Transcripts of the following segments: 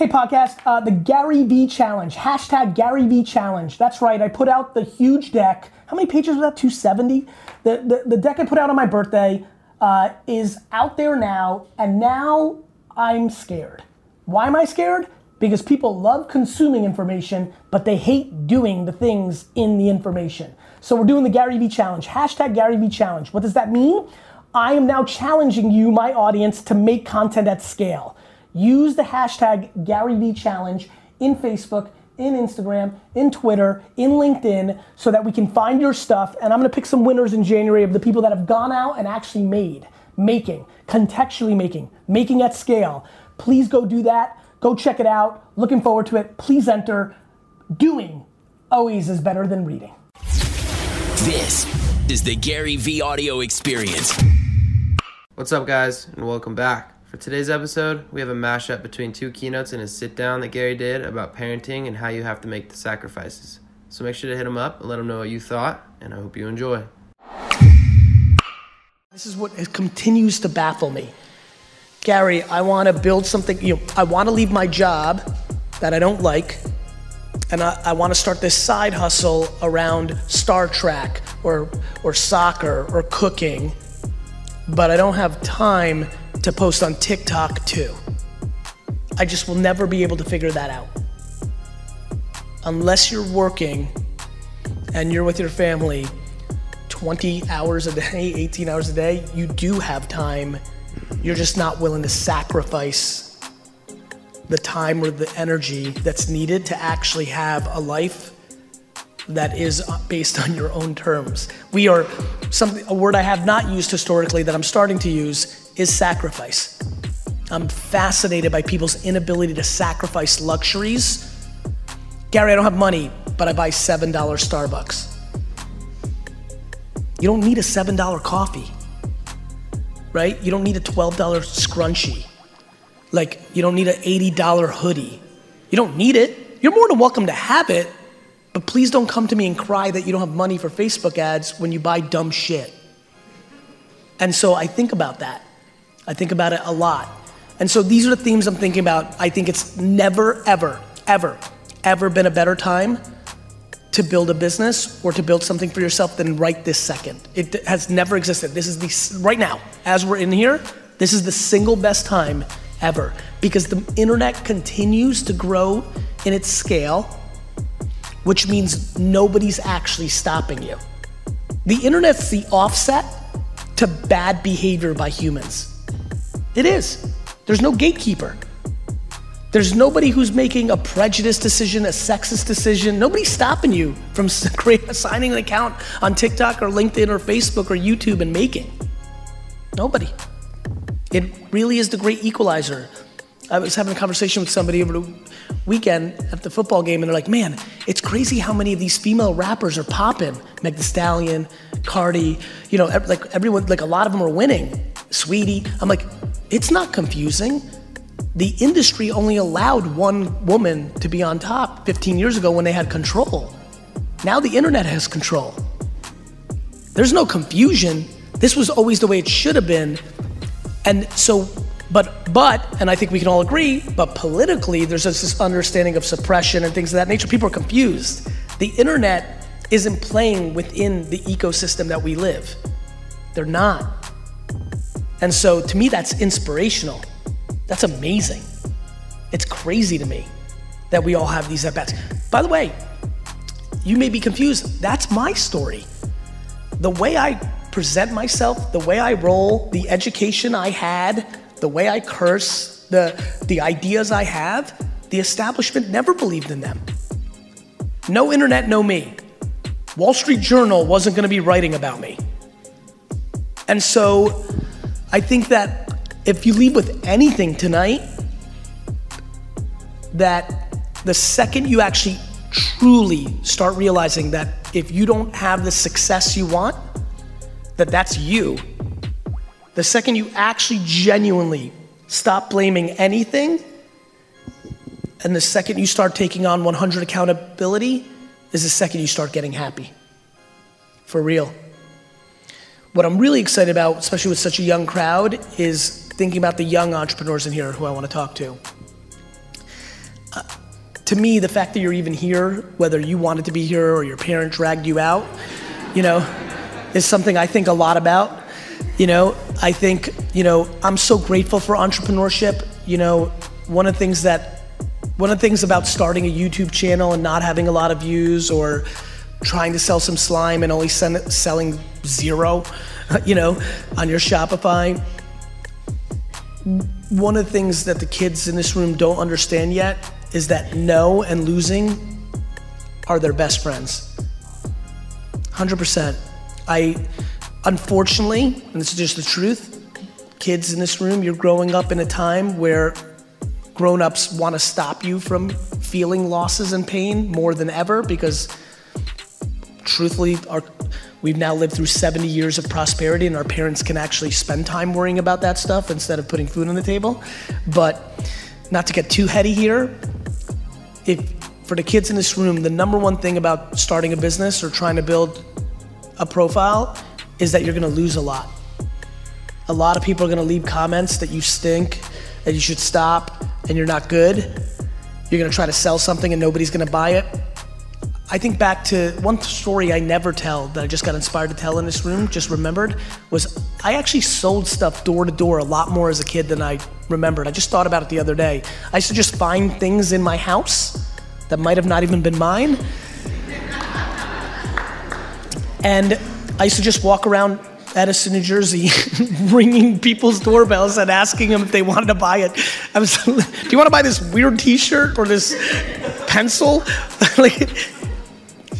Hey podcast, uh, the Gary V challenge, hashtag Gary V challenge. That's right, I put out the huge deck. How many pages was that? 270? The, the, the deck I put out on my birthday uh, is out there now, and now I'm scared. Why am I scared? Because people love consuming information, but they hate doing the things in the information. So we're doing the Gary V challenge, hashtag Gary V challenge. What does that mean? I am now challenging you, my audience, to make content at scale. Use the hashtag GaryVChallenge in Facebook, in Instagram, in Twitter, in LinkedIn, so that we can find your stuff. And I'm gonna pick some winners in January of the people that have gone out and actually made, making, contextually making, making at scale. Please go do that. Go check it out. Looking forward to it. Please enter. Doing always is better than reading. This is the Gary Vee audio experience. What's up, guys, and welcome back. For today's episode, we have a mashup between two keynotes and a sit down that Gary did about parenting and how you have to make the sacrifices. So make sure to hit him up and let him know what you thought, and I hope you enjoy. This is what continues to baffle me. Gary, I want to build something, you know, I want to leave my job that I don't like, and I, I want to start this side hustle around Star Trek or, or soccer or cooking, but I don't have time to post on TikTok too. I just will never be able to figure that out. Unless you're working and you're with your family 20 hours a day, 18 hours a day, you do have time. You're just not willing to sacrifice the time or the energy that's needed to actually have a life that is based on your own terms. We are something a word I have not used historically that I'm starting to use is sacrifice. I'm fascinated by people's inability to sacrifice luxuries. Gary, I don't have money, but I buy $7 Starbucks. You don't need a $7 coffee, right? You don't need a $12 scrunchie. Like, you don't need an $80 hoodie. You don't need it. You're more than welcome to have it, but please don't come to me and cry that you don't have money for Facebook ads when you buy dumb shit. And so I think about that. I think about it a lot. And so these are the themes I'm thinking about. I think it's never, ever, ever, ever been a better time to build a business or to build something for yourself than right this second. It has never existed. This is the, right now, as we're in here, this is the single best time ever because the internet continues to grow in its scale, which means nobody's actually stopping you. The internet's the offset to bad behavior by humans. It is. There's no gatekeeper. There's nobody who's making a prejudice decision, a sexist decision. Nobody's stopping you from signing an account on TikTok or LinkedIn or Facebook or YouTube and making. Nobody. It really is the great equalizer. I was having a conversation with somebody over the weekend at the football game, and they're like, man, it's crazy how many of these female rappers are popping. Meg Thee Stallion, Cardi, you know, like everyone, like a lot of them are winning. Sweetie. I'm like, it's not confusing. The industry only allowed one woman to be on top 15 years ago when they had control. Now the internet has control. There's no confusion. This was always the way it should have been. And so, but, but, and I think we can all agree, but politically, there's this understanding of suppression and things of that nature. People are confused. The internet isn't playing within the ecosystem that we live. They're not. And so to me, that's inspirational. That's amazing. It's crazy to me that we all have these at bats. By the way, you may be confused. That's my story. The way I present myself, the way I roll, the education I had, the way I curse, the, the ideas I have, the establishment never believed in them. No internet, no me. Wall Street Journal wasn't gonna be writing about me. And so I think that if you leave with anything tonight, that the second you actually truly start realizing that if you don't have the success you want, that that's you. The second you actually genuinely stop blaming anything, and the second you start taking on 100 accountability, is the second you start getting happy. For real. What I'm really excited about, especially with such a young crowd, is thinking about the young entrepreneurs in here who I want to talk to. uh, to me, the fact that you're even here, whether you wanted to be here or your parent dragged you out, you know, is something I think a lot about. You know, I think, you know, I'm so grateful for entrepreneurship. You know, one of the things that, one of the things about starting a YouTube channel and not having a lot of views or trying to sell some slime and only selling zero, you know, on your Shopify. One of the things that the kids in this room don't understand yet is that no and losing are their best friends. 100%. I, unfortunately, and this is just the truth, kids in this room, you're growing up in a time where grown ups want to stop you from feeling losses and pain more than ever because truthfully, our, we've now lived through 70 years of prosperity and our parents can actually spend time worrying about that stuff instead of putting food on the table. But not to get too heady here, if for the kids in this room, the number one thing about starting a business or trying to build a profile is that you're gonna lose a lot. A lot of people are gonna leave comments that you stink, that you should stop, and you're not good. You're gonna try to sell something and nobody's gonna buy it. I think back to one story I never tell that I just got inspired to tell in this room, just remembered, was I actually sold stuff door to door a lot more as a kid than I remembered. I just thought about it the other day. I used to just find things in my house that might have not even been mine. And I used to just walk around Edison, New Jersey, ringing people's doorbells and asking them if they wanted to buy it. I was, do you want to buy this weird T-shirt or this pencil? like,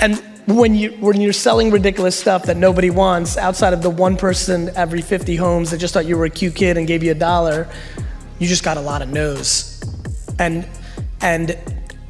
and when you when you're selling ridiculous stuff that nobody wants, outside of the one person every 50 homes that just thought you were a cute kid and gave you a dollar, you just got a lot of no's. And and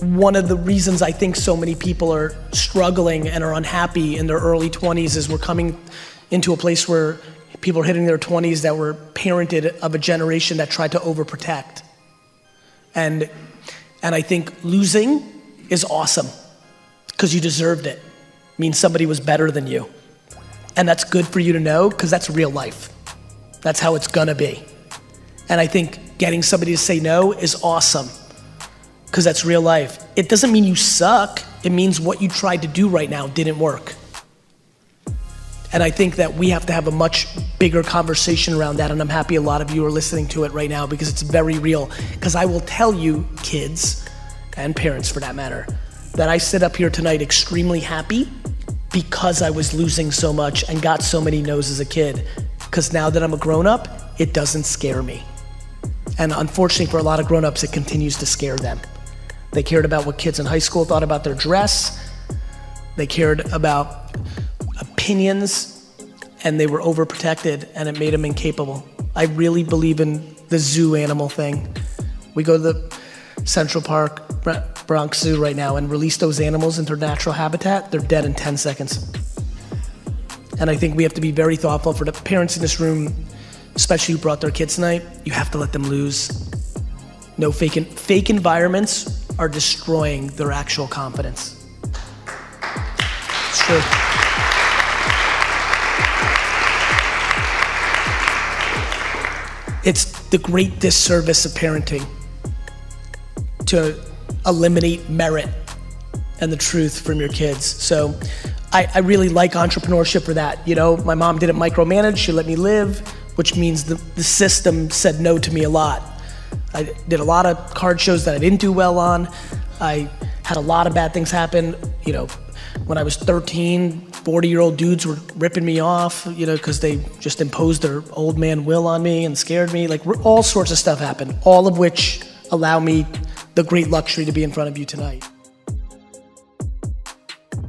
one of the reasons I think so many people are struggling and are unhappy in their early 20s is we're coming into a place where people are hitting their 20s that were parented of a generation that tried to overprotect. And and I think losing is awesome because you deserved it. Means somebody was better than you. And that's good for you to know because that's real life. That's how it's gonna be. And I think getting somebody to say no is awesome because that's real life. It doesn't mean you suck, it means what you tried to do right now didn't work. And I think that we have to have a much bigger conversation around that. And I'm happy a lot of you are listening to it right now because it's very real. Because I will tell you, kids and parents for that matter, that I sit up here tonight extremely happy because I was losing so much and got so many no's as a kid. Because now that I'm a grown up, it doesn't scare me. And unfortunately, for a lot of grown ups, it continues to scare them. They cared about what kids in high school thought about their dress, they cared about opinions, and they were overprotected, and it made them incapable. I really believe in the zoo animal thing. We go to the Central Park, Bronx Zoo right now and release those animals into their natural habitat, they're dead in 10 seconds. And I think we have to be very thoughtful for the parents in this room, especially who brought their kids tonight. You have to let them lose. No fake, fake environments are destroying their actual confidence. It's true. It's the great disservice of parenting to eliminate merit and the truth from your kids. So I, I, really like entrepreneurship for that. You know, my mom didn't micromanage, she let me live, which means the, the system said no to me a lot. I did a lot of card shows that I didn't do well on. I had a lot of bad things happen. You know, when I was 13, 40 year old dudes were ripping me off, you know, because they just imposed their old man will on me and scared me. Like, all sorts of stuff happened, all of which allow me the great luxury to be in front of you tonight.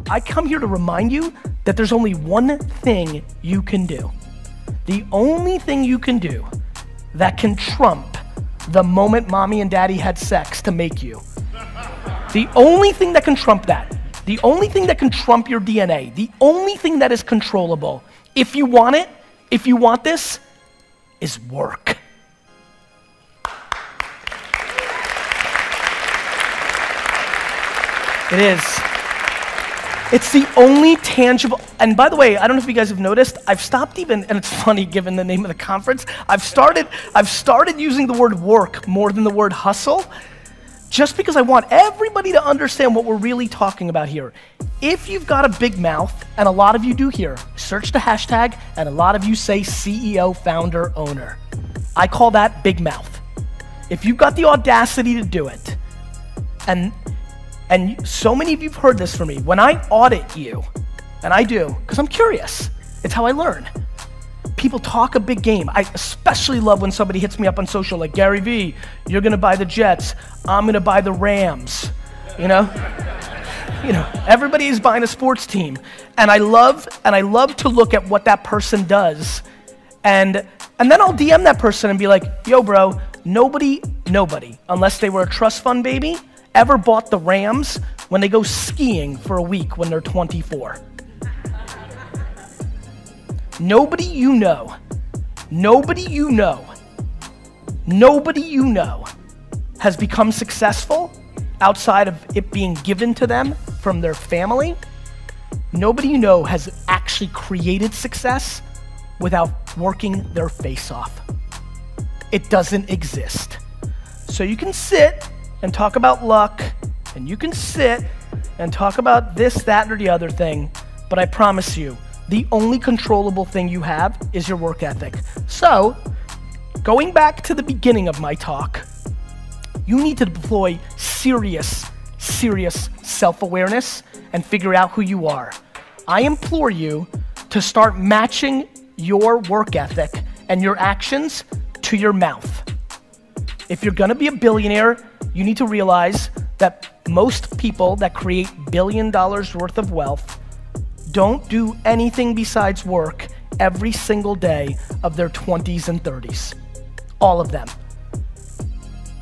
I come here to remind you that there's only one thing you can do. The only thing you can do that can trump the moment mommy and daddy had sex to make you. The only thing that can trump that, the only thing that can trump your DNA, the only thing that is controllable, if you want it, if you want this, is work. It is. It's the only tangible, and by the way, I don't know if you guys have noticed, I've stopped even, and it's funny given the name of the conference, I've started, I've started using the word work more than the word hustle, just because I want everybody to understand what we're really talking about here. If you've got a big mouth, and a lot of you do here, search the hashtag, and a lot of you say CEO, founder, owner. I call that big mouth. If you've got the audacity to do it, and and so many of you've heard this from me, when I audit you, and I do, because I'm curious, it's how I learn. People talk a big game. I especially love when somebody hits me up on social, like Gary Vee, you're gonna buy the Jets, I'm gonna buy the Rams. You know? You know, everybody is buying a sports team. And I love and I love to look at what that person does. And and then I'll DM that person and be like, yo, bro, nobody, nobody, unless they were a trust fund baby, ever bought the Rams when they go skiing for a week when they're 24. Nobody you know, nobody you know, nobody you know has become successful outside of it being given to them from their family. Nobody you know has actually created success without working their face off. It doesn't exist. So you can sit and talk about luck, and you can sit and talk about this, that, or the other thing, but I promise you, the only controllable thing you have is your work ethic. So, going back to the beginning of my talk, you need to deploy serious, serious self awareness and figure out who you are. I implore you to start matching your work ethic and your actions to your mouth. If you're gonna be a billionaire, you need to realize that most people that create billion dollars worth of wealth don't do anything besides work every single day of their 20s and 30s. All of them.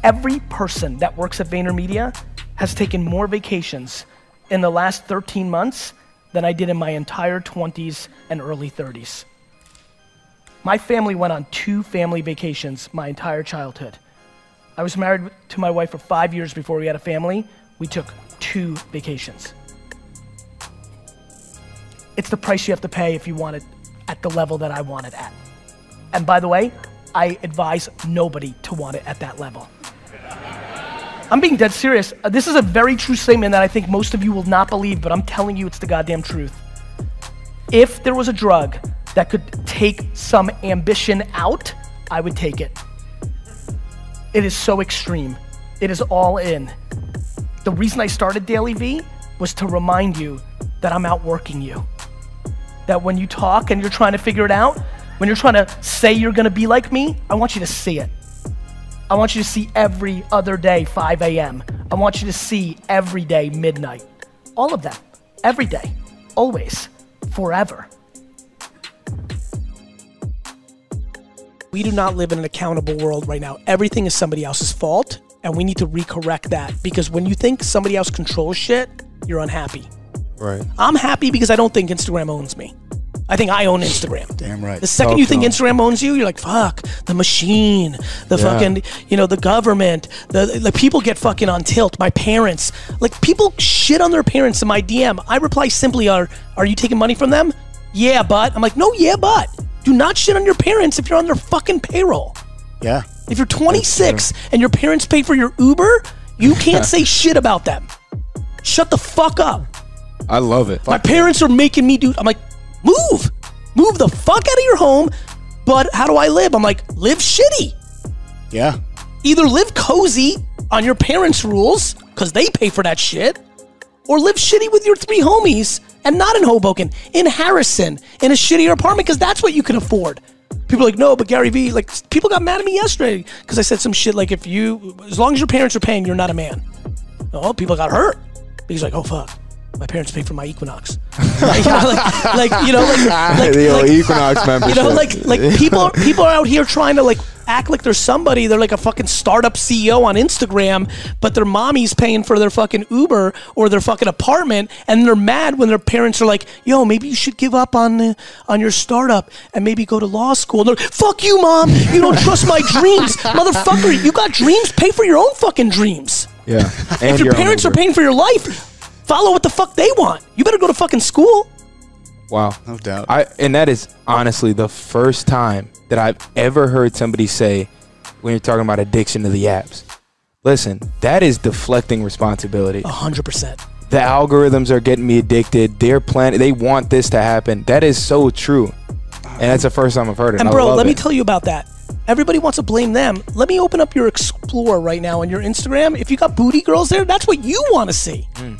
Every person that works at VaynerMedia has taken more vacations in the last 13 months than I did in my entire 20s and early 30s. My family went on two family vacations my entire childhood. I was married to my wife for five years before we had a family. We took two vacations. It's the price you have to pay if you want it at the level that I want it at. And by the way, I advise nobody to want it at that level. I'm being dead serious. Uh, This is a very true statement that I think most of you will not believe, but I'm telling you it's the goddamn truth. If there was a drug that could take some ambition out, I would take it. It is so extreme. It is all in. The reason I started DailyVee was to remind you that I'm outworking you. That when you talk and you're trying to figure it out, when you're trying to say you're gonna be like me, I want you to see it. I want you to see every other day 5 a.m. I want you to see every day midnight. All of them. Every day. Always. Forever. We do not live in an accountable world right now. Everything is somebody else's fault, and we need to recorrect that because when you think somebody else controls shit, you're unhappy. Right. I'm happy because I don't think Instagram owns me. I think I own Instagram. Damn right. The second you think. Instagram owns you, you're like, fuck, the machine, the Yeah. fucking, you know, the government, the, the people get fucking on tilt. My parents, like, people shit on their parents in my DM. I reply simply, are, are you taking money from them? Yeah, but. I'm like, no, yeah, but. Do not shit on your parents if you're on their fucking payroll. Yeah. If you're 26 and your parents pay for your Uber, you can't say shit about them. Shut the fuck up. I love it. My parents are making me do. I'm like, move, move the fuck out of your home. But how do I live? I'm like, live shitty. Yeah. Either live cozy on your parents' rules because they pay for that shit, or live shitty with your three homies and not in Hoboken, in Harrison, in a shittier apartment because that's what you can afford. People are like, no, but Gary Vee, like, people got mad at me yesterday because I said some shit like, if you, as long as your parents are paying, you're not a man. Oh, people got hurt. He's like, oh, fuck. My parents pay for my Equinox. like, like, like, you know, like, like, the old Equinox membership. you know, like like people people are out here trying to like act like they're somebody. They're like a fucking startup CEO on Instagram, but their mommy's paying for their fucking Uber or their fucking apartment, and they're mad when their parents are like, "Yo, maybe you should give up on uh, on your startup and maybe go to law school." And they're like, "Fuck you, mom! You don't trust my dreams, motherfucker! You got dreams? Pay for your own fucking dreams." yeah. If your parents are paying for your life, follow what the fuck they want. You better go to fucking school. Wow. No doubt. I and that is honestly the first time that I've ever heard somebody say when you're talking about addiction to the apps. Listen, that is deflecting responsibility. A hundred percent. The algorithms are getting me addicted. They're planning. They want this to happen. That is so true, and that's the first time I've heard it. And I bro, love let me it. tell you about that. Everybody wants to blame them. Let me open up your Explore right now on your Instagram. If you got booty girls there, that's what you want to see. Mm.